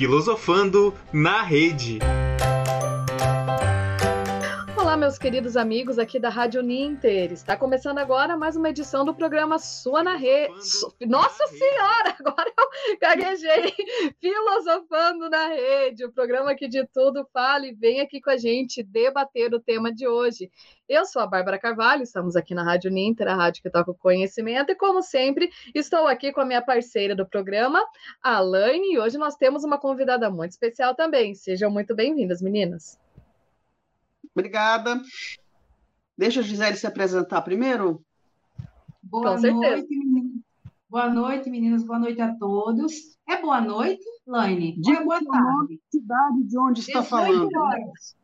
Filosofando na Rede. Meus queridos amigos aqui da Rádio Ninter. Está começando agora mais uma edição do programa Sua na Rede. Nossa Senhora, agora eu gaguejei. Filosofando na Rede, o programa que de tudo fala e vem aqui com a gente debater o tema de hoje. Eu sou a Bárbara Carvalho, estamos aqui na Rádio Ninter, a rádio que toca o conhecimento, e como sempre, estou aqui com a minha parceira do programa, a Alaine, e hoje nós temos uma convidada muito especial também. Sejam muito bem-vindas, meninas. Obrigada. Deixa a Gisele se apresentar primeiro. Boa Com noite, meninas. Boa noite, meninas. Boa noite a todos. É boa noite, Laine? De é boa tarde? Cidade de onde está falando? Horas.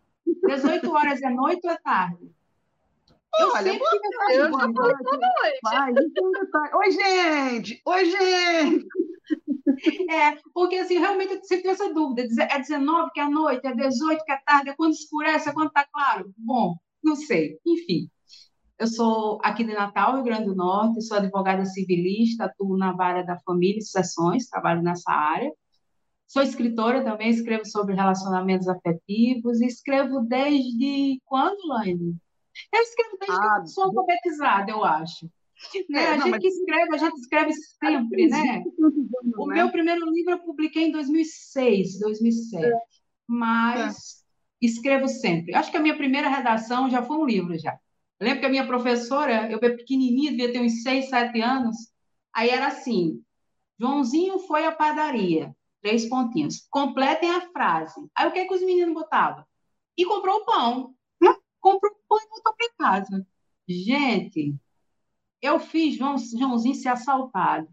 18 horas é noite ou é tarde? Eu Olha, sempre eu boa noite. Boa noite. Vai, Oi, gente! Oi, gente! É, porque assim, realmente eu sempre tenho essa dúvida. É 19 que é a noite, é 18 que é tarde, é quando escurece, é quando está claro? Bom, não sei. Enfim, eu sou aqui de Natal, Rio Grande do Norte, sou advogada civilista, atuo na vara da família e sucessões, trabalho nessa área. Sou escritora também, escrevo sobre relacionamentos afetivos, escrevo desde quando, Laine? Eu escrevo desde ah, que eu sou alfabetizada, eu acho. Né? É, a não, gente que escreve, a gente escreve sempre, né? O meu primeiro livro eu publiquei em 2006, 2007, é. mas é. escrevo sempre. Acho que a minha primeira redação já foi um livro já. Eu lembro que a minha professora, eu era pequenininha, devia ter uns 6, 7 anos, aí era assim, Joãozinho foi à padaria, três pontinhos, completem a frase. Aí o que, é que os meninos botavam? E comprou o pão. Comprou o pão e voltou para casa. Gente, eu fiz João, Joãozinho ser assaltado.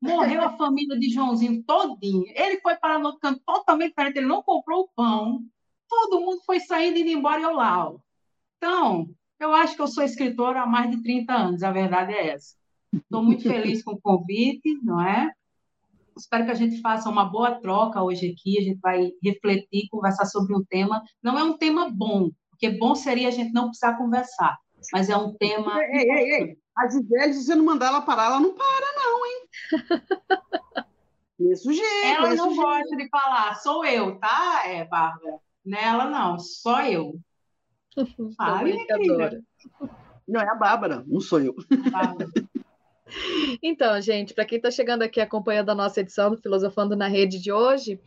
Morreu a família de Joãozinho todinho. Ele foi para no canto totalmente diferente. Ele não comprou o pão. Todo mundo foi saindo e indo embora e eu lá. Então, eu acho que eu sou escritora há mais de 30 anos. A verdade é essa. Estou muito feliz com o convite, não é? Espero que a gente faça uma boa troca hoje aqui. A gente vai refletir, conversar sobre um tema. Não é um tema bom, porque bom seria a gente não precisar conversar, mas é um tema. Ei, ei, ei. A Gisele, se você não mandar ela parar, ela não para, não, hein? Desse jeito. Ela não gosta de falar, sou eu, tá, é, Bárbara? Nela, não, só eu. Fale, Não, é a Bárbara, não sou eu. Então, gente, para quem está chegando aqui acompanhando a nossa edição do Filosofando na Rede de hoje,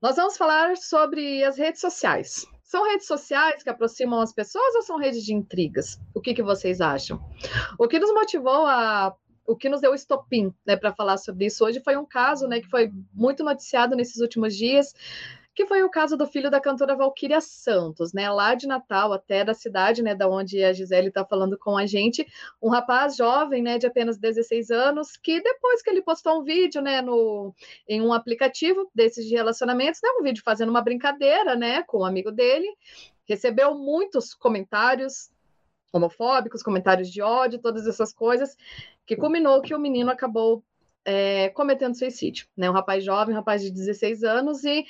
nós vamos falar sobre as redes sociais. São redes sociais que aproximam as pessoas ou são redes de intrigas? O que, que vocês acham? O que nos motivou a o que nos deu estopim né, para falar sobre isso hoje foi um caso né, que foi muito noticiado nesses últimos dias, que foi o caso do filho da cantora Valquíria Santos, né, lá de Natal, até da cidade, né, da onde a Gisele está falando com a gente, um rapaz jovem, né, de apenas 16 anos, que depois que ele postou um vídeo, né, no, em um aplicativo desses de relacionamentos, né, um vídeo fazendo uma brincadeira, né, com um amigo dele, recebeu muitos comentários homofóbicos, comentários de ódio, todas essas coisas, que culminou que o menino acabou é, cometendo suicídio, né? Um rapaz jovem, um rapaz de 16 anos, e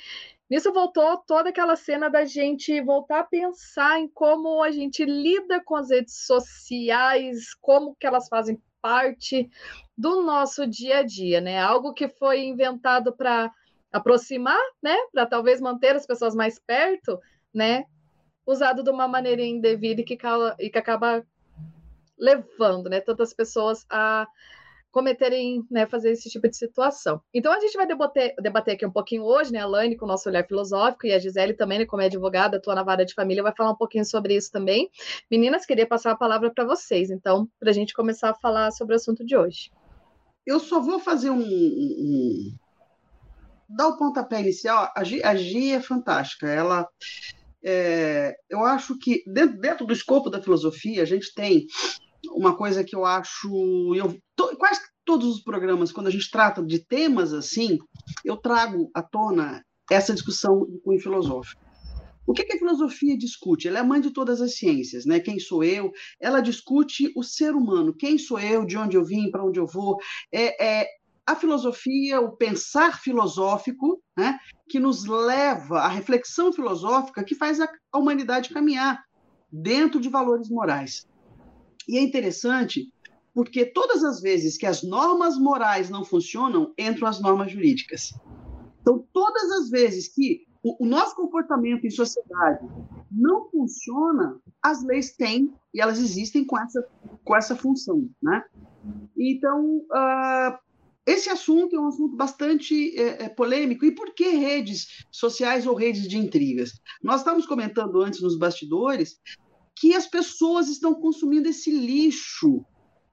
Nisso voltou toda aquela cena da gente voltar a pensar em como a gente lida com as redes sociais, como que elas fazem parte do nosso dia a dia, né? Algo que foi inventado para aproximar, né? Para talvez manter as pessoas mais perto, né? Usado de uma maneira indevida e que, e que acaba levando, né? Tantas pessoas a cometerem, né, fazer esse tipo de situação. Então a gente vai debater, debater aqui um pouquinho hoje, né, a Laine com o nosso olhar filosófico e a Gisele também, né, como é advogada, atua na vara de família, vai falar um pouquinho sobre isso também. Meninas, queria passar a palavra para vocês, então, para a gente começar a falar sobre o assunto de hoje. Eu só vou fazer um, dar o pontapé inicial. A Gi, a Gi é fantástica. Ela, é... eu acho que dentro, dentro do escopo da filosofia a gente tem uma coisa que eu acho. Eu, to, quase todos os programas, quando a gente trata de temas assim, eu trago à tona essa discussão com cunho filosófico. O que, que, a filosofia discute? Ela é a mãe de todas as ciências, né? Quem sou eu? Ela discute o ser humano. Quem sou eu? De onde eu vim? Para onde eu vou? É, é, a filosofia, o pensar filosófico, né? Que nos leva à reflexão filosófica que faz a humanidade caminhar dentro de valores morais. E é interessante porque todas as vezes que as normas morais não funcionam, entram as normas jurídicas. Então, todas as vezes que o, o nosso comportamento em sociedade não funciona, as leis têm e elas existem com essa, com essa função, né? Então, uh, esse assunto é um assunto bastante é, é, polêmico. E por que redes sociais ou redes de intrigas? Nós estávamos comentando antes nos bastidores que as pessoas estão consumindo esse lixo.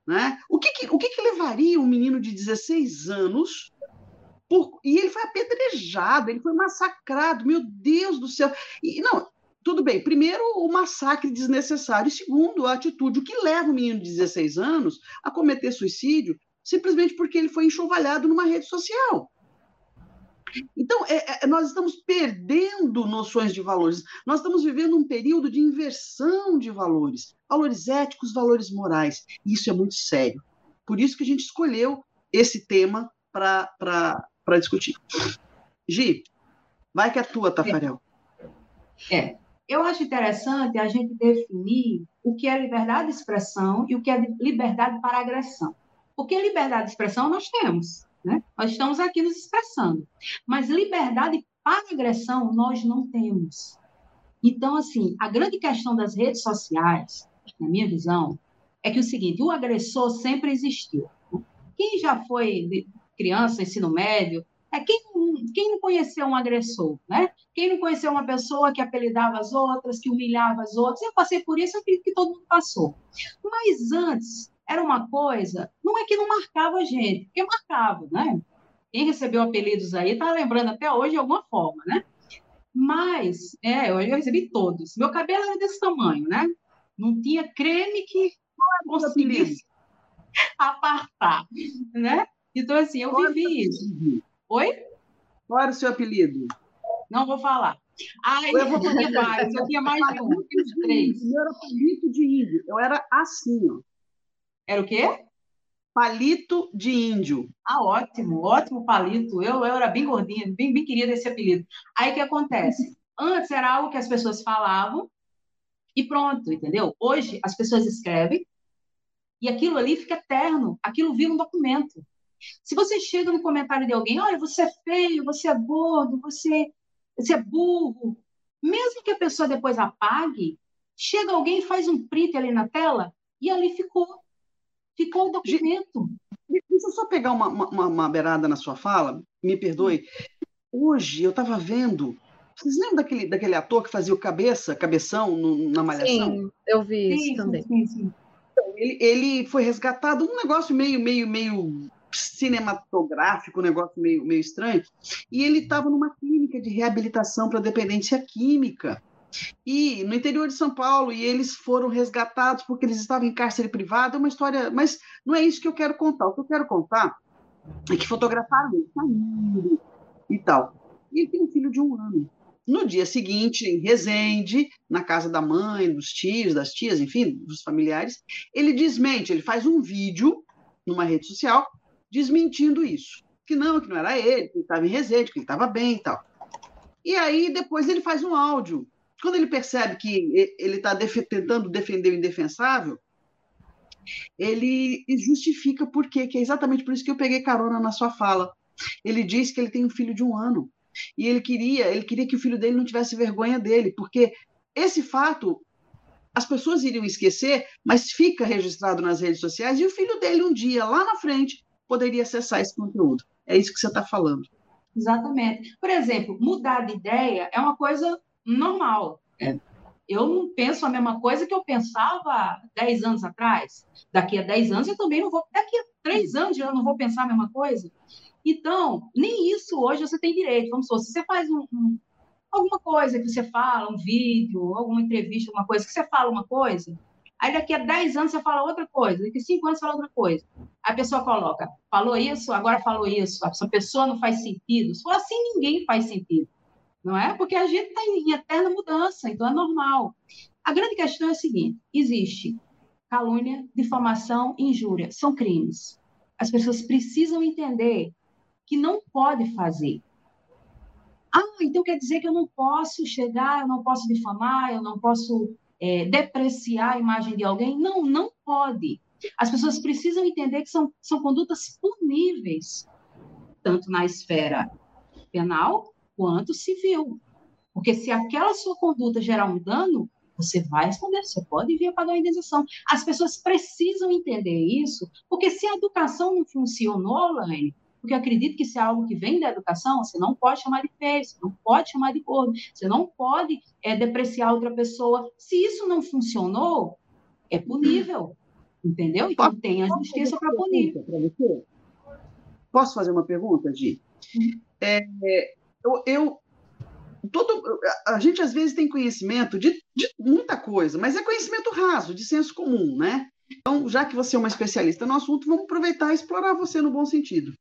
Né? O, que, que o que, que levaria um menino de 16 anos por... e ele foi apedrejado, ele foi massacrado, meu Deus do céu. E não, tudo bem. Primeiro, o massacre desnecessário. E segundo, a atitude. O que leva o menino de 16 anos a cometer suicídio simplesmente porque ele foi enxovalhado numa rede social. Então, é, é, nós estamos perdendo noções de valores. Nós estamos vivendo um período de inversão de valores, valores éticos, valores morais. Isso é muito sério. Por isso que a gente escolheu esse tema para discutir. Gi, vai que é tua, Tafarel. É. Eu acho interessante a gente definir o que é liberdade de expressão e o que é liberdade para agressão. Porque liberdade de expressão nós temos, né? Nós estamos aqui nos expressando. Mas liberdade para agressão nós não temos. Então, assim, a grande questão das redes sociais, na minha visão, é que o seguinte: o agressor sempre existiu. Quem já foi criança, ensino médio, é quem, quem não conheceu um agressor, né? Quem não conheceu uma pessoa que apelidava as outras, que humilhava as outras? Eu passei por isso, eu acredito que todo mundo passou. Mas antes, era uma coisa, não é que não marcava a gente, porque marcava, né? Quem recebeu apelidos aí está lembrando até hoje de alguma forma, né? Mas, é, eu recebi todos. Meu cabelo era desse tamanho, né? Não tinha creme que conseguisse apartar, né? Então, assim, eu vivi isso. Oi? Qual era o seu apelido? Não vou falar. Ai, eu vou tinha mais, eu tinha mais de um, eu tinha três. Eu era palito de índio, eu era assim, ó. Era o quê? Palito de índio. Ah, ótimo, ótimo palito. Eu, eu era bem gordinha, bem, bem querida esse apelido. Aí o que acontece? Antes era algo que as pessoas falavam e pronto, entendeu? Hoje as pessoas escrevem e aquilo ali fica eterno, aquilo vira um documento. Se você chega no comentário de alguém, olha, você é feio, você é gordo, você, você é burro, mesmo que a pessoa depois apague, chega alguém e faz um print ali na tela e ali ficou. Ficou o documento. Deixa eu só pegar uma, uma, uma beirada na sua fala, me perdoe. Hoje eu estava vendo. Vocês lembram daquele, daquele ator que fazia o cabeça, cabeção no, na malhação? Sim, eu vi isso sim, também. Sim, sim. Então, ele, ele foi resgatado um negócio meio, meio, meio cinematográfico, um negócio meio, meio estranho, e ele estava numa clínica de reabilitação para dependência química. E no interior de São Paulo, e eles foram resgatados porque eles estavam em cárcere privado, é uma história, mas não é isso que eu quero contar. O que eu quero contar é que fotografaram ele saindo e tal. E ele tem um filho de um ano. No dia seguinte, em Resende, na casa da mãe, dos tios, das tias, enfim, dos familiares, ele desmente, ele faz um vídeo numa rede social desmentindo isso. Que não, que não era ele, que ele estava em Resende, que ele estava bem e tal. E aí depois ele faz um áudio. Quando ele percebe que ele está def tentando defender o indefensável, ele justifica por quê, que é exatamente por isso que eu peguei carona na sua fala. Ele diz que ele tem um filho de um ano e ele queria, ele queria que o filho dele não tivesse vergonha dele, porque esse fato as pessoas iriam esquecer, mas fica registrado nas redes sociais e o filho dele um dia lá na frente poderia acessar esse conteúdo. É isso que você está falando. Exatamente. Por exemplo, mudar de ideia é uma coisa normal. É. Eu não penso a mesma coisa que eu pensava 10 anos atrás. Daqui a 10 anos eu também não vou. Daqui a 3 anos eu não vou pensar a mesma coisa. Então, nem isso hoje você tem direito. Vamos supor, se você faz um, um, alguma coisa que você fala, um vídeo, alguma entrevista, alguma coisa, que você fala uma coisa, Aí daqui a 10 anos você fala outra coisa, daqui a 5 anos você fala outra coisa. A pessoa coloca, falou isso, agora falou isso, essa pessoa não faz sentido. Se for assim, ninguém faz sentido. Não é? Porque a gente está em eterna mudança, então é normal. A grande questão é a seguinte: existe calúnia, difamação, injúria, são crimes. As pessoas precisam entender que não pode fazer. Ah, então quer dizer que eu não posso chegar, eu não posso difamar, eu não posso é, depreciar a imagem de alguém. Não, não pode. As pessoas precisam entender que são, são condutas puníveis, tanto na esfera penal quanto civil. Porque se aquela sua conduta gerar um dano, você vai responder, você pode vir a pagar a indenização. As pessoas precisam entender isso, porque se a educação não funcionou, Laine, porque acredito que se é algo que vem da educação, você não pode chamar de feio, você não pode chamar de gordo, você não pode é, depreciar outra pessoa. Se isso não funcionou, é punível, entendeu? Então tem a justiça para punir. Posso fazer uma pergunta, Gi? É, eu, eu, todo, a gente às vezes tem conhecimento de, de, muita coisa, mas é conhecimento raso, de senso comum, né? Então, já que você é uma especialista no assunto, vamos aproveitar e explorar você no bom sentido.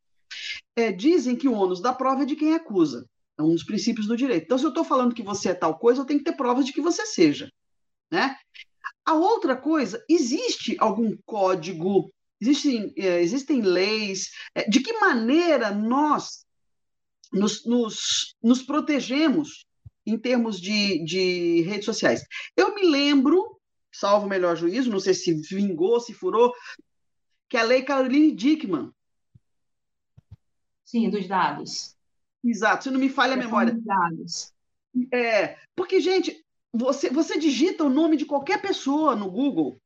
É, dizem que o ônus da prova é de quem acusa. É um dos princípios do direito. Então, se eu estou falando que você é tal coisa, eu tenho que ter provas de que você seja. Né? A outra coisa, existe algum código, existem, é, existem leis, é, de que maneira nós nos, nos, nos protegemos em termos de, de redes sociais. Eu me lembro, salvo o melhor juízo, não sei se vingou, se furou, que a lei Caroline Dickman. Sim, dos dados. Exato, se não me falha a memória. Dos dados. É, porque, gente, você, você digita o nome de qualquer pessoa no Google,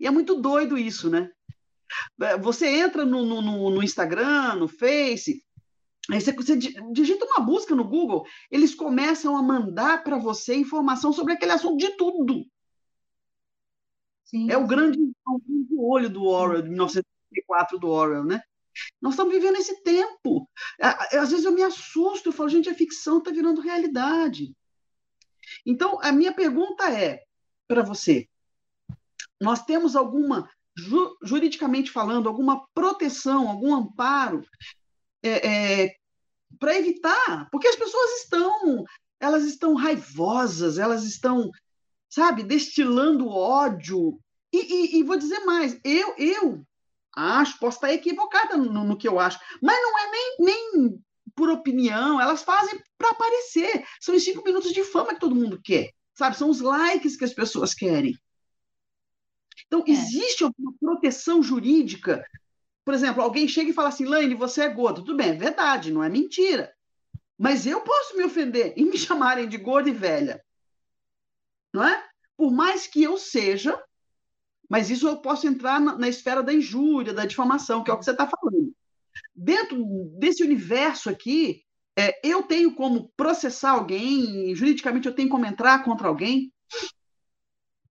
e é muito doido isso, né? É, você entra no, no, no Instagram, no Face, Aí você, você, digita uma busca no Google, eles começam a mandar para você informação sobre aquele assunto de tudo. Sim. É o grande, o olho do Orwell, de 1934 do Orwell, né? Nós estamos vivendo esse tempo. Às vezes eu me assusto, eu falo, gente, a ficção está virando realidade. Então, a minha pergunta é para você: nós temos alguma, juridicamente falando, alguma proteção, algum amparo é, é, para evitar, porque as pessoas estão, elas estão raivosas, elas estão, sabe, destilando ódio. E, e, e vou dizer mais, eu, eu acho, posso estar equivocada no, no, que eu acho, mas não é nem, nem por opinião, elas fazem para aparecer. São os cinco minutos de fama que todo mundo quer, sabe? São os likes que as pessoas querem. Então, é. existe uma proteção jurídica por exemplo, alguém chega e fala assim, Laine, você é gorda. Tudo bem, é verdade, não é mentira. Mas eu posso me ofender e me chamarem de gorda e velha. Não é? Por mais que eu seja, mas isso eu posso entrar na, na esfera da injúria, da difamação, que é o que você está falando. Dentro desse universo aqui, é, eu tenho como processar alguém, juridicamente eu tenho como entrar contra alguém?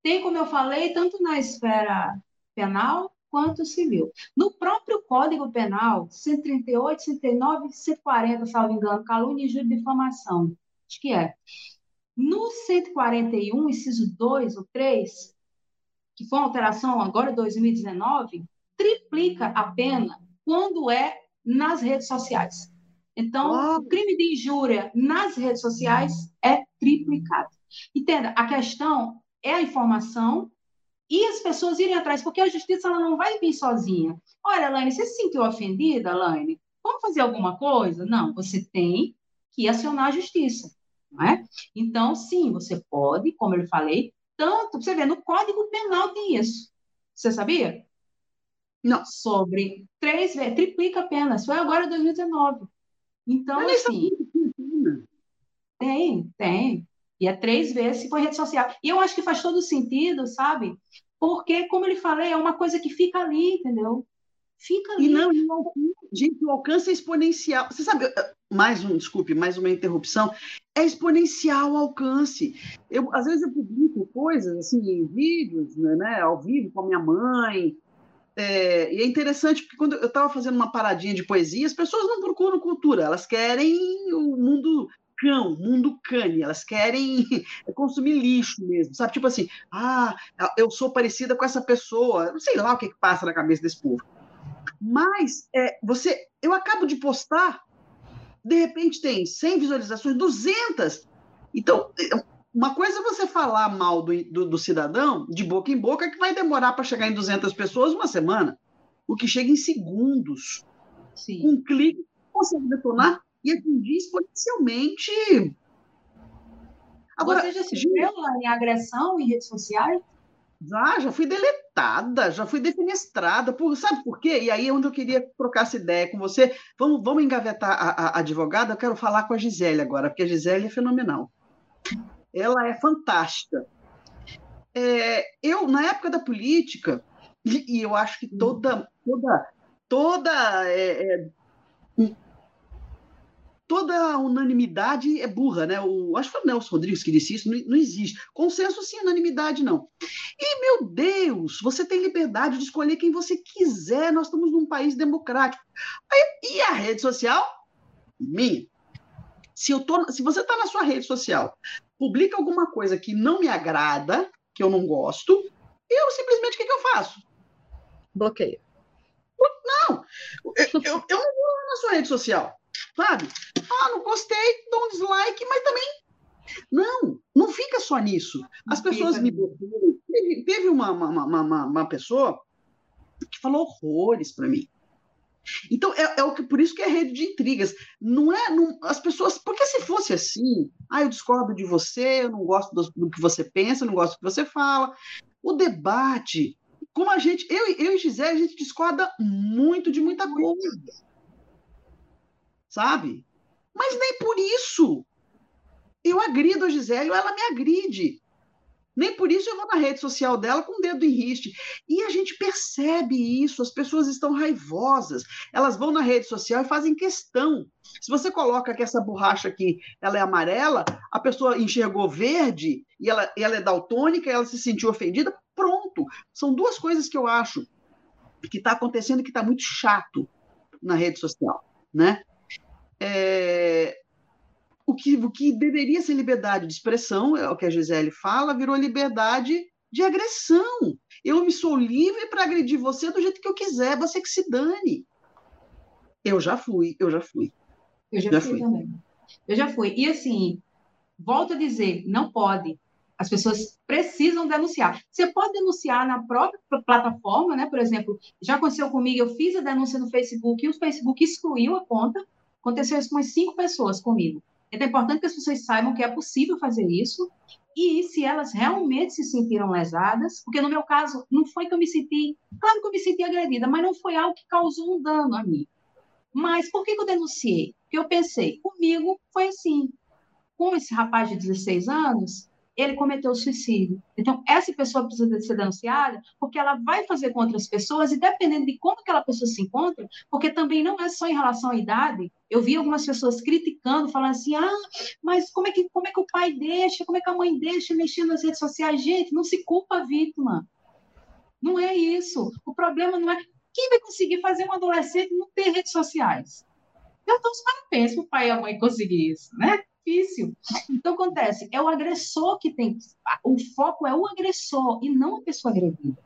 Tem, como eu falei, tanto na esfera penal quanto civil. No próprio Código Penal, 138, 139 140, salvo engano, calúnia, e difamação. Acho que é. No 141, inciso 2 ou 3, que foi uma alteração agora 2019, triplica a pena quando é nas redes sociais. Então, oh. o crime de injúria nas redes sociais é triplicado. Entenda, a questão é a informação e as pessoas irem atrás, porque a justiça ela não vai vir sozinha. Olha, Laine, você se sentiu ofendida, Laine? Vamos fazer alguma coisa? Não, você tem que acionar a justiça. Não é? Então, sim, você pode, como eu falei, tanto, você vê, no Código Penal tem isso. Você sabia? Não. Sobre três vezes, triplica a pena. Isso foi agora 2019. Então, Mas assim. Tem, tem. E é três vezes se for rede social. E eu acho que faz todo sentido, sabe? Porque, como ele falei, é uma coisa que fica ali, entendeu? Fica ali. E não, gente, o alcance é exponencial. Você sabe, mais um, desculpe, mais uma interrupção, é exponencial o alcance. Eu, às vezes eu publico coisas, assim, em vídeos, né, né ao vivo com a minha mãe, é, e é interessante porque quando eu estava fazendo uma paradinha de poesia, as pessoas não procuram cultura, elas querem o mundo cão, mundo cane, elas querem consumir lixo mesmo, sabe? Tipo assim, ah, eu sou parecida com essa pessoa, não sei lá o que, que passa na cabeça desse povo. Mas é, você, eu acabo de postar, de repente tem 100 visualizações, 200. Então, uma coisa é você falar mal do, do, do cidadão, de boca em boca, que vai demorar para chegar em 200 pessoas uma semana. O que chega em segundos. Sim. Um clique consegue detonar e atingir exponencialmente. Agora, Você já se viu em agressão em redes sociais? Já, já fui deletada, já fui defenestrada, por, sabe por quê? E aí é onde eu queria trocar essa ideia com você. Vamos, vamos engavetar a, a advogada, eu quero falar com a Gisele agora, porque a Gisele é fenomenal. Ela é fantástica. É, eu, na época da política, e, e, eu acho que toda, toda, toda é, é, toda unanimidade é burra, né? O, acho que foi o Nelson Rodrigues que disse isso, não, não, existe. Consenso sim, unanimidade não. E, meu Deus, você tem liberdade de escolher quem você quiser, nós estamos num país democrático. Aí, e a rede social? Minha. Se, eu tô, se você está na sua rede social, publica alguma coisa que não me agrada, que eu não gosto, eu simplesmente, o que, que eu faço? Bloqueio. Não, eu, eu, eu não vou na sua rede social sabe? Ah, não gostei, dou um dislike, mas também. Não, não fica só nisso. As pessoas me. Teve, teve uma, uma, uma, uma, pessoa que falou horrores para mim. Então, é, é, o que, por isso que é rede de intrigas. Não é. Não, as pessoas. Porque se fosse assim, ah, eu discordo de você, eu não gosto do, do que você pensa, eu não gosto do que você fala. O debate, como a gente. Eu, eu e Gisele, a gente discorda muito de muita coisa sabe? Mas nem por isso eu agrido a Gisele ou ela me agride. Nem por isso eu vou na rede social dela com o dedo em riste. E a gente percebe isso, as pessoas estão raivosas. Elas vão na rede social e fazem questão. Se você coloca que essa borracha aqui ela é amarela, a pessoa enxergou verde e ela, ela é daltônica, ela se sentiu ofendida, pronto. São duas coisas que eu acho que está acontecendo que está muito chato na rede social, né? É, o, que, o que deveria ser liberdade de expressão, é o que a Gisele fala, virou liberdade de agressão. Eu me sou livre para agredir você do jeito que eu quiser, você que se dane. Eu já fui, eu já fui. Eu já, já fui, fui também. Eu já fui. E assim, volto a dizer, não pode. As pessoas precisam denunciar. Você pode denunciar na própria plataforma, né? Por exemplo, já aconteceu comigo, eu fiz a denúncia no Facebook e o Facebook excluiu a conta Aconteceu isso com umas cinco pessoas comigo. Então, é importante que as pessoas saibam que é possível fazer isso e se elas realmente se sentiram lesadas, porque no meu caso não foi que eu me senti, claro que eu me senti agredida, mas não foi algo que causou um dano a mim. Mas por que, que eu denunciei? Porque eu pensei, comigo foi assim. Com esse rapaz de 16 anos, ele cometeu suicídio. Então, essa pessoa precisa ser denunciada porque ela vai fazer com outras pessoas e dependendo de como aquela pessoa se encontra, porque também não é só em relação à idade. Eu vi algumas pessoas criticando, falando assim, ah, mas como é que, como é que o pai deixa, como é que a mãe deixa mexendo nas redes sociais? Gente, não se culpa a vítima. Não é isso. O problema não é... Quem vai conseguir fazer um adolescente não ter redes sociais? Eu dou os parabéns para o pai e a mãe conseguir isso, né? Difícil. Então, acontece, é o agressor que tem. O foco é o agressor e não a pessoa agredida.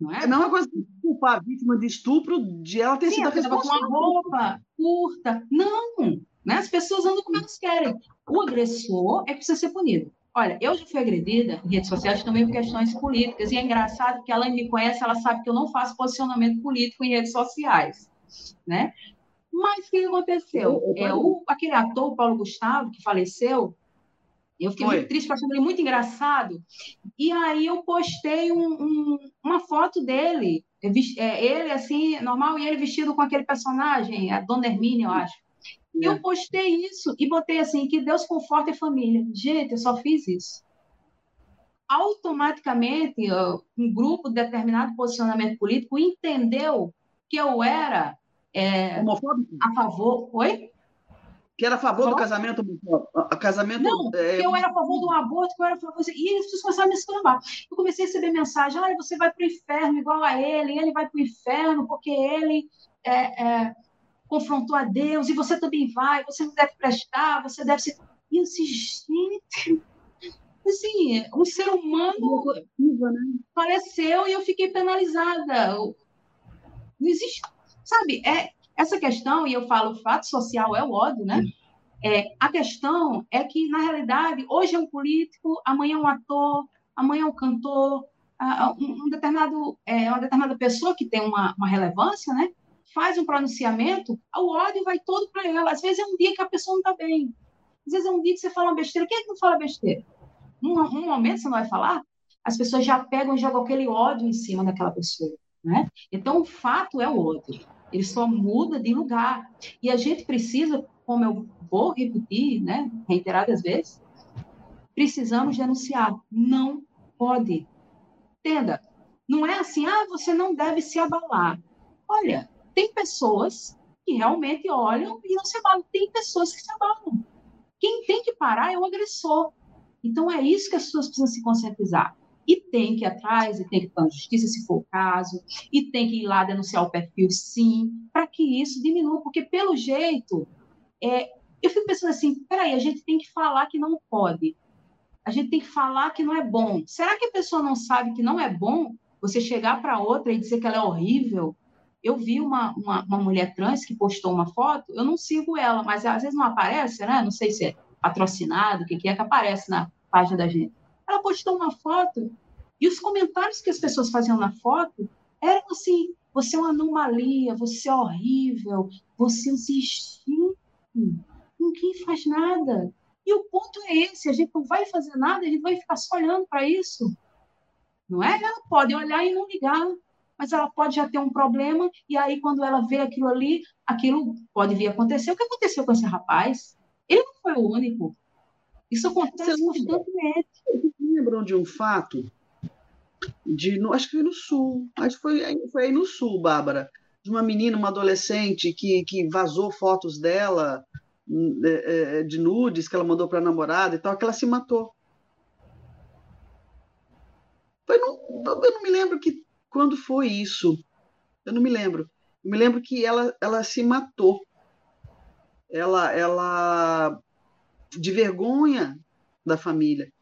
Não é? Não é coisa de culpar a vítima de estupro de ela ter Sim, sido responsável. com uma roupa curta. Não! Né? As pessoas andam como elas querem. O agressor é que precisa ser punido. Olha, eu já fui agredida em redes sociais também por questões políticas. E é engraçado que ela me conhece, ela sabe que eu não faço posicionamento político em redes sociais. Né? Mas o que aconteceu? É, o, aquele ator, Paulo Gustavo, que faleceu, eu fiquei Foi. muito triste, achando ele muito engraçado. E aí eu postei um, um, uma foto dele, é, ele assim, normal, e ele vestido com aquele personagem, a Dona Hermínia, eu acho. É. Eu postei isso e botei assim, que Deus conforte a família. Gente, eu só fiz isso. Automaticamente, um grupo de determinado posicionamento político entendeu que eu era é, Homofóbico? A favor. Oi? Que era a favor do casamento casamento Não, é... eu era a favor do aborto, que eu era a favor. E pessoas começaram a me escambar. Eu comecei a receber mensagem: olha, você vai para o inferno igual a ele, ele vai para o inferno porque ele é, é, confrontou a Deus, e você também vai, você não deve prestar, você deve ser. E eu disse, gente. Assim, um ser humano né? faleceu e eu fiquei penalizada. Não existe Sabe, é, essa questão, e eu falo, fato social é o ódio, né? É, a questão é que, na realidade, hoje é um político, amanhã é um ator, amanhã é um cantor, um, um determinado, é, uma determinada pessoa que tem uma, uma relevância, né? Faz um pronunciamento, o ódio vai todo para ela. Às vezes é um dia que a pessoa não está bem. Às vezes é um dia que você fala uma besteira. Quem é que não fala besteira? Um, um momento você não vai falar? as pessoas já pegam e jogam aquele ódio em cima daquela pessoa. Né? Então, o fato é o outro. Ele só muda de lugar. E a gente precisa, como eu vou repetir, né, reiteradas vezes, precisamos denunciar. Não pode. Entenda, não é assim, ah, você não deve se abalar. Olha, tem pessoas que realmente olham e não se abalam. Tem pessoas que se abalam. Quem tem que parar é o agressor. Então é isso que as pessoas precisam se conscientizar. E tem que ir atrás, e tem que ir para a justiça, se for o caso, e tem que ir lá denunciar o perfil, sim, para que isso diminua, porque pelo jeito, é, eu fico pensando assim, peraí, a gente tem que falar que não pode, a gente tem que falar que não é bom. Será que a pessoa não sabe que não é bom você chegar para outra e dizer que ela é horrível? Eu vi uma, uma, uma, mulher trans que postou uma foto, eu não sigo ela, mas às vezes não aparece, né? Não sei se é patrocinado, o que, que é que aparece na página da gente. Ela postou uma foto e os comentários que as pessoas faziam na foto eram assim: você é uma anomalia, você é horrível, você existiu, ninguém faz nada. E o ponto é esse: a gente não vai fazer nada, gente vai ficar só olhando para isso. Não é? Ela pode olhar e não ligar, mas ela pode já ter um problema, e aí, quando ela vê aquilo ali, aquilo pode vir a acontecer. O que aconteceu com esse rapaz? Ele não foi o único. Isso acontece constantemente. Vocês lembram de um fato? De, no, acho que foi no Sul. Acho que foi, foi aí no Sul, Bárbara. De uma menina, uma adolescente, que, que vazou fotos dela é, é, de nudes que ela mandou para a namorada e tal, que ela se matou. Foi eu não me lembro que quando foi isso. Eu não me lembro. Eu me lembro que ela, ela se matou. Ela, ela de vergonha da família.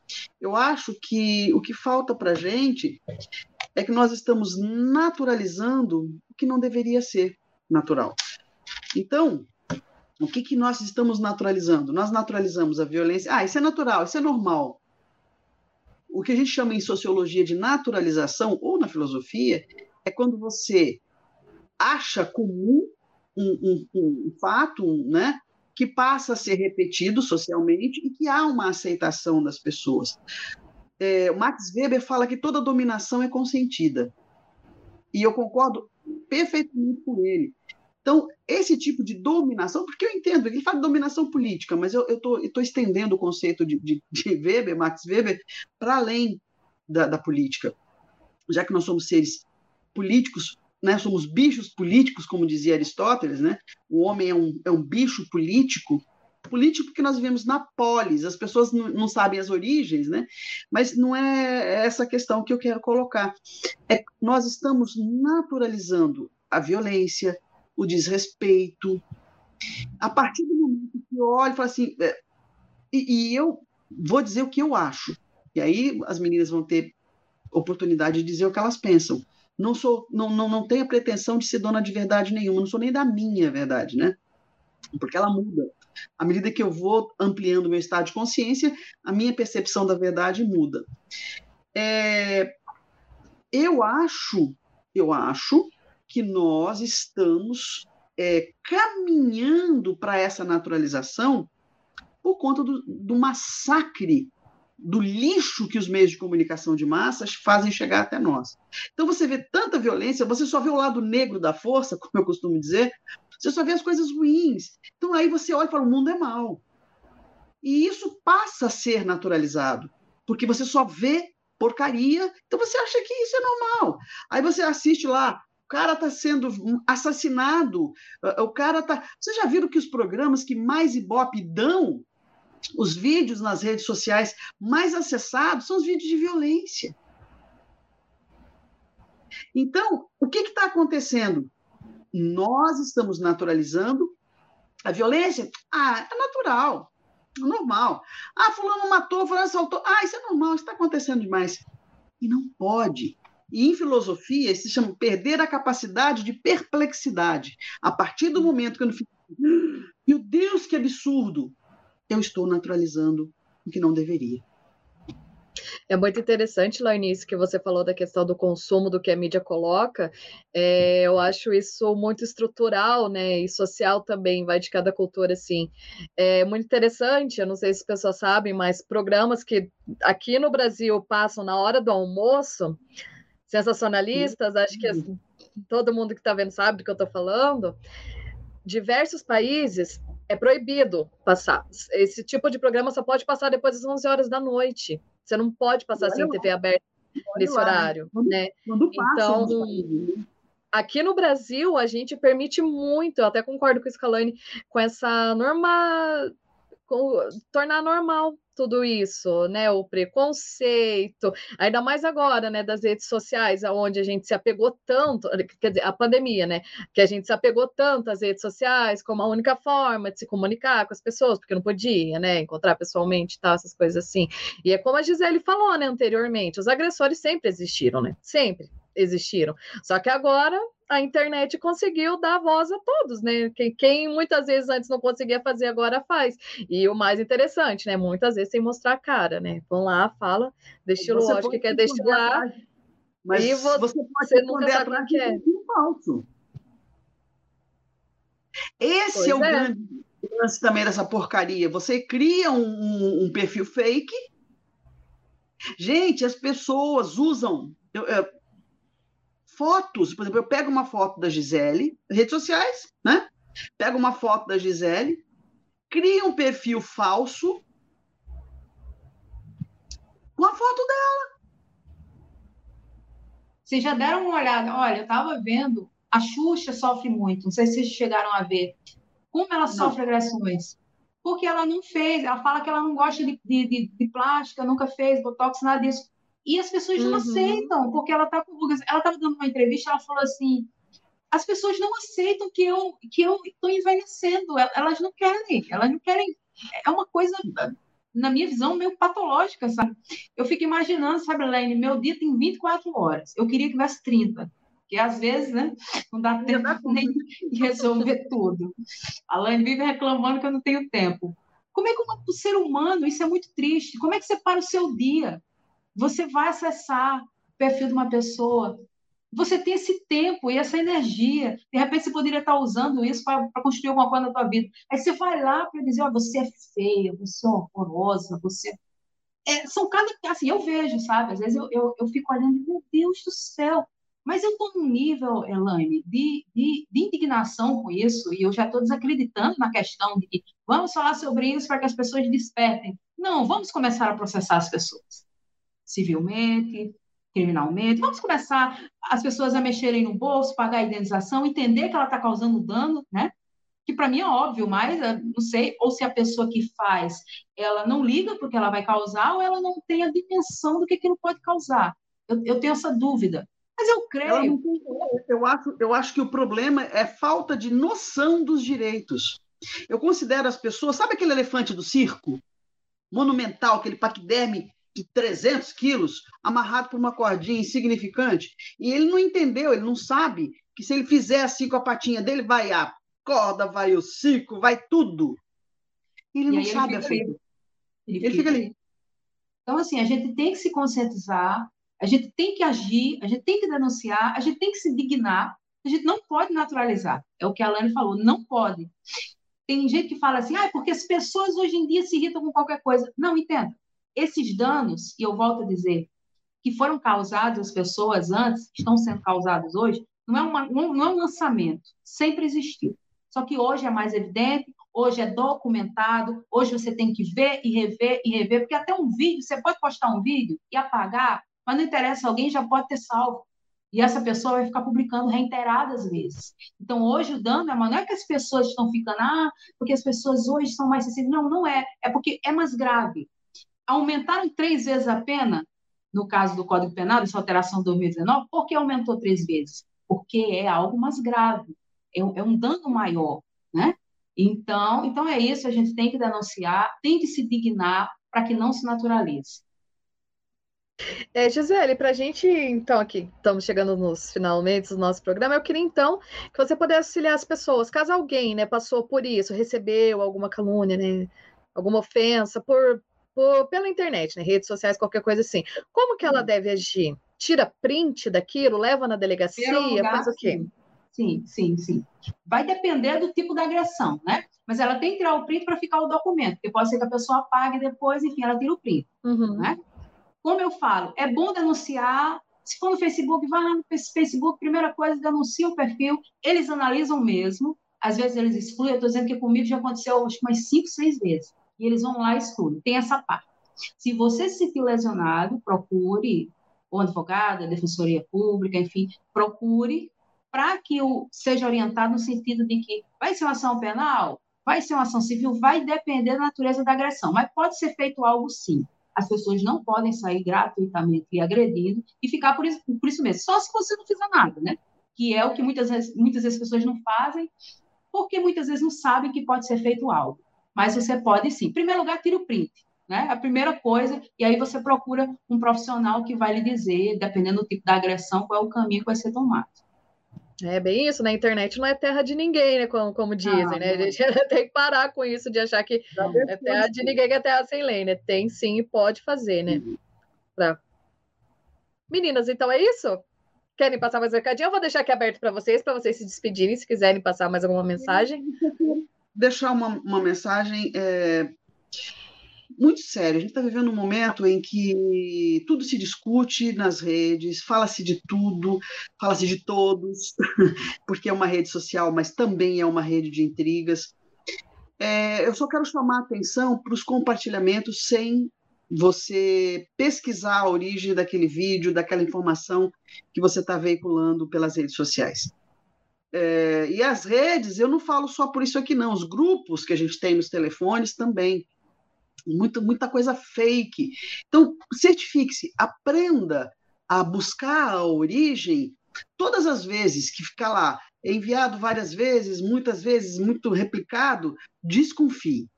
Eu acho que o que falta para gente é que nós estamos naturalizando o que não deveria ser natural. Então, o que, que nós estamos naturalizando? Nós naturalizamos a violência. Ah, isso é natural, isso é normal. O que a gente chama em sociologia de naturalização, ou na filosofia, é quando você acha comum um, um, um fato, né, que passa a ser repetido socialmente e que há uma aceitação das pessoas. É, Max Weber fala que toda dominação é consentida. E eu concordo perfeitamente com ele. Então, esse tipo de dominação, porque eu entendo, ele fala de dominação política, mas eu estou estendendo o conceito de, de, de Weber, Max Weber, para além da, da, política. Já que nós somos seres políticos, né, somos bichos políticos, como dizia Aristóteles, né? o homem é um, é um bicho político, político porque nós vivemos na polis, as pessoas não, sabem as origens, né? mas não é essa questão que eu quero colocar. É, nós estamos naturalizando a violência, o desrespeito. A partir do momento que eu olho e falo assim, é, e, e, eu vou dizer o que eu acho, e aí as meninas vão ter oportunidade de dizer o que elas pensam. Não sou, não, não, não tenho a pretensão de ser dona de verdade nenhuma, não sou nem da minha verdade, né? Porque ela muda. À medida que eu vou ampliando meu estado de consciência, a minha percepção da verdade muda. É, eu acho, eu acho que nós estamos é, caminhando para essa naturalização por conta do, do, massacre, do lixo que os meios de comunicação de massas fazem chegar até nós. Então você vê tanta violência, você só vê o lado negro da força, como eu costumo dizer, você só vê as coisas ruins. Então aí você olha e fala: o mundo é mau. E isso passa a ser naturalizado, porque você só vê porcaria, então você acha que isso é normal. Aí você assiste lá o cara está sendo assassinado, o cara está. Vocês já viram que os programas que mais ibope dão, os vídeos nas redes sociais mais acessados, são os vídeos de violência. Então, o que está acontecendo? Nós estamos naturalizando a violência? Ah, é natural, é normal. Ah, fulano matou, fulano assaltou. Ah, isso é normal, está acontecendo demais. E não pode. E em filosofia, isso se chama perder a capacidade de perplexidade. A partir do momento que eu não fico, meu Deus, que absurdo, eu estou naturalizando o que não deveria. É muito interessante, Lainice, que você falou da questão do consumo do que a mídia coloca. É, eu acho isso muito estrutural, né? E social também, vai de cada cultura, assim. É muito interessante, eu não sei se as pessoas sabem, mas programas que aqui no Brasil passam na hora do almoço, sensacionalistas, acho que assim, todo mundo que está vendo sabe do que eu estou falando. Diversos países é proibido passar. Esse tipo de programa só pode passar depois das 11 horas da noite. Você não pode passar sem TV aberta nesse né? horário, quando, né? Quando então, aqui no Brasil, a gente permite muito, eu até concordo com o Scalani, com essa norma, com, tornar normal tudo isso, né? O preconceito, ainda mais agora, né? Das redes sociais, onde a gente se apegou tanto, quer dizer, a pandemia, né? Que a gente se apegou tanto às redes sociais como a única forma de se comunicar com as pessoas, porque não podia, né? Encontrar pessoalmente, tal, essas coisas assim. E é como a Gisele falou, né? Anteriormente, os agressores sempre existiram, né? Sempre existiram. Só que agora a internet conseguiu dar voz a todos, né? Quem, quem, muitas vezes antes não conseguia fazer, agora faz. E o mais interessante, né? Muitas vezes sem mostrar a cara, né? Vão lá, fala, destilo você lógico que quer destilar. Mas e você, você pode você nunca sabe o que é. falso. Esse pois é o é. grande lance também dessa porcaria. Você cria um, um, um perfil fake. Gente, as pessoas usam. Eu, eu, fotos, por exemplo, eu pego uma foto da Gisele, redes sociais, né? Pego uma foto da Gisele, crio um perfil falso com a foto dela. Vocês já deram uma olhada? Olha, eu estava vendo, a Xuxa sofre muito, não sei se vocês chegaram a ver. Como ela sofre não. agressões? Porque ela não fez, ela fala que ela não gosta de, de, de, de plástica, nunca fez botox, nada disso. E as pessoas não uhum. aceitam, porque ela está com Ela estava dando uma entrevista, ela falou assim: as pessoas não aceitam que eu que eu estou envelhecendo, elas não querem, elas não querem. É uma coisa, na minha visão, meio patológica, sabe? Eu fico imaginando, sabe, Lene, meu dia tem 24 horas, eu queria que tivesse 30. Porque às vezes, né, não dá tempo nem de resolver tudo. A Lane vive reclamando que eu não tenho tempo. Como é que um ser humano, isso é muito triste, como é que você para o seu dia? Você vai acessar o perfil de uma pessoa. Você tem esse tempo e essa energia. De repente, você poderia estar usando isso para construir alguma coisa na tua vida. Aí você vai lá para dizer: oh, você é feia, você é horrorosa, você. É, são cada. Assim, eu vejo, sabe? Às vezes eu, eu, eu fico olhando, meu Deus do céu. Mas eu estou num nível, Elaine, de, de, de, indignação com isso, e eu já estou desacreditando na questão de que vamos falar sobre isso para que as pessoas despertem. Não, vamos começar a processar as pessoas civilmente, criminalmente. Vamos começar as pessoas a mexerem no bolso, pagar a indenização, entender que ela está causando dano, né? Que para mim é óbvio, mas não sei, ou se a pessoa que faz, ela não liga porque ela vai causar, ou ela não tem a dimensão do que aquilo pode causar. Eu, eu tenho essa dúvida. Mas eu creio. eu, acho, eu acho que o problema é falta de noção dos direitos. Eu considero as pessoas. Sabe aquele elefante do circo? Monumental, aquele paquiderme de 300 quilos amarrado por uma cordinha insignificante. E ele não entendeu, ele não sabe que se ele fizer assim com a patinha dele, vai a corda, vai o circo, vai tudo. Ele e não sabe ele a Ele, ele fica ali. Então, assim, a gente tem que se conscientizar, a gente tem que agir, a gente tem que denunciar, a gente tem que se dignar, a gente não pode naturalizar. É o que a Alane falou, não pode. Tem gente que fala assim, ah, porque as pessoas hoje em dia se irritam com qualquer coisa. Não, entenda esses danos, e eu volto a dizer, que foram causados às pessoas antes, estão sendo causados hoje, não é, uma, não é um lançamento, sempre existiu. Só que hoje é mais evidente, hoje é documentado, hoje você tem que ver e rever e rever, porque até um vídeo, você pode postar um vídeo e apagar, mas não interessa, alguém já pode ter salvo. E essa pessoa vai ficar publicando reiteradas vezes. Então, hoje o dano é, não é que as pessoas estão ficando, ah, porque as pessoas hoje são mais sensíveis. Não, não é. É porque é mais grave aumentaram três vezes a pena, no caso do Código Penal, essa alteração de 2019, por que aumentou três vezes? Porque é algo mais grave, é um, é um dano maior, né? Então, então é isso, a gente tem que denunciar, tem que se dignar para que não se naturalize. É, Gisele, para a gente, então, aqui, estamos chegando nos finalmente do nosso programa, eu queria, então, que você pudesse auxiliar as pessoas, caso alguém, né, passou por isso, recebeu alguma calúnia, né, alguma ofensa, por por, pela internet, né? Redes sociais, qualquer coisa assim. Como que ela deve agir? Tira print daquilo, leva na delegacia, lugar, faz o quê? Sim, sim, sim. Vai depender do tipo da agressão, né? Mas ela tem que tirar o print para ficar o documento, porque pode ser que a pessoa apague depois, enfim, ela tira o print, Uhum. né? Como eu falo, é bom denunciar. Se for no Facebook, vai lá no Facebook, primeira coisa, denuncia o perfil. Eles analisam mesmo. Às vezes eles excluem. Eu estou dizendo que comigo já aconteceu acho que umas cinco, seis vezes. E eles vão lá e excluem. Tem essa parte. Se você se sentir lesionado, procure o advogado, defensoria pública, enfim, procure para que o seja orientado no sentido de que vai ser uma ação penal, vai ser uma ação civil, vai depender da natureza da agressão, mas pode ser feito algo sim. As pessoas não podem sair gratuitamente agredindo e ficar por isso, por isso mesmo, só se você não fizer nada, né? Que é o que muitas vezes, muitas vezes as pessoas não fazem, porque muitas vezes não sabem que pode ser feito algo. Mas você pode sim. Em primeiro lugar, tira o print. Né? A primeira coisa, e aí você procura um profissional que vai lhe dizer, dependendo do tipo da agressão, qual é o caminho que vai ser tomado. É bem isso, na internet não é terra de ninguém, né? Como, como dizem, Não, né? A gente tem que parar com isso de achar que é terra de ninguém que é terra sem lei, né? Tem sim e pode fazer, né? Pra... Meninas, então é isso? Querem passar mais um recadinho? Eu vou deixar aqui aberto para vocês, para vocês se despedirem, se quiserem passar mais alguma mensagem. Deixar uma, uma mensagem é, muito séria. A gente está vivendo um momento em que tudo se discute nas redes, fala-se de tudo, fala-se de todos, porque é uma rede social, mas também é uma rede de intrigas. É, eu só quero chamar a atenção para os compartilhamentos sem você pesquisar a origem daquele vídeo, daquela informação que você está veiculando pelas redes sociais. É, e as redes, eu não falo só por isso aqui, não. Os grupos que a gente tem nos telefones também. Muita, muita coisa fake. Então, certifique-se, aprenda a buscar a origem todas as vezes que ficar lá, enviado várias vezes, muitas vezes, muito replicado, desconfie.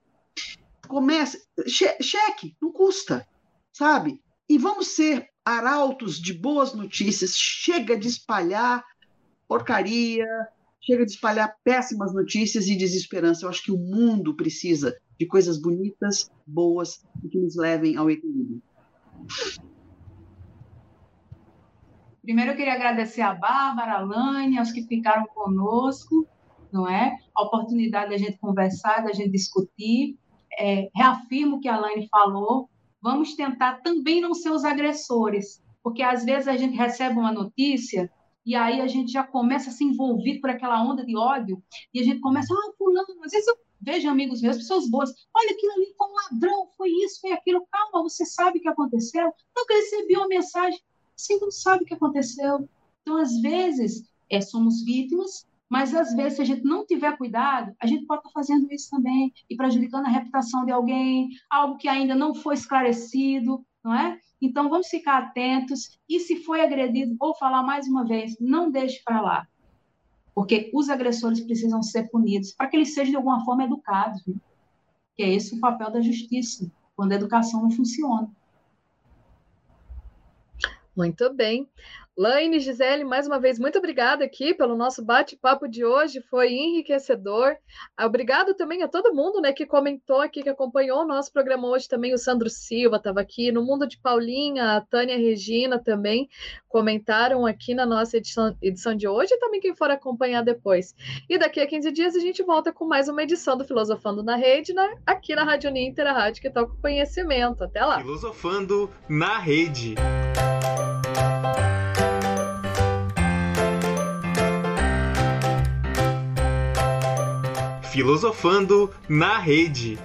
Comece, che cheque, não custa, sabe? E vamos ser arautos de boas notícias. Chega de espalhar porcaria, chega de espalhar péssimas notícias e desesperança. Eu acho que o mundo precisa de coisas bonitas, boas e que nos levem ao equilíbrio. Primeiro, eu queria agradecer a Bárbara, a Lane, aos que ficaram conosco, não é? A oportunidade da gente conversar, da gente discutir. É, reafirmo o que a Lane falou. Vamos tentar também não ser os agressores, porque às vezes a gente recebe uma notícia e aí a gente já começa a se envolver por aquela onda de ódio e a gente começa, ah, fulano, às vezes eu vejo amigos meus, pessoas boas, olha aquilo ali um ladrão, foi isso, foi aquilo, calma, você sabe o que aconteceu? Nunca recebi uma mensagem, você não sabe o que aconteceu. Então, às vezes, é, somos vítimas, mas às vezes, se a gente não tiver cuidado, a gente pode estar fazendo isso também e prejudicando a reputação de alguém, algo que ainda não foi esclarecido, não é? Então, vamos ficar atentos e, se foi agredido, vou falar mais uma vez, não deixe para lá, porque os agressores precisam ser punidos para que eles sejam, de alguma forma, educados, que é esse o papel da justiça, quando a educação não funciona. Muito bem. Laine, Gisele, mais uma vez, muito obrigada aqui pelo nosso bate-papo de hoje, foi enriquecedor. Obrigado também a todo mundo né, que comentou aqui, que acompanhou o nosso programa hoje também. O Sandro Silva estava aqui, no Mundo de Paulinha, a Tânia Regina também comentaram aqui na nossa edição, edição de hoje e também quem for acompanhar depois. E daqui a 15 dias a gente volta com mais uma edição do Filosofando na Rede, né, aqui na Rádio Ninter, a rádio que toca o conhecimento. Até lá. Filosofando na Rede. Filosofando na Rede.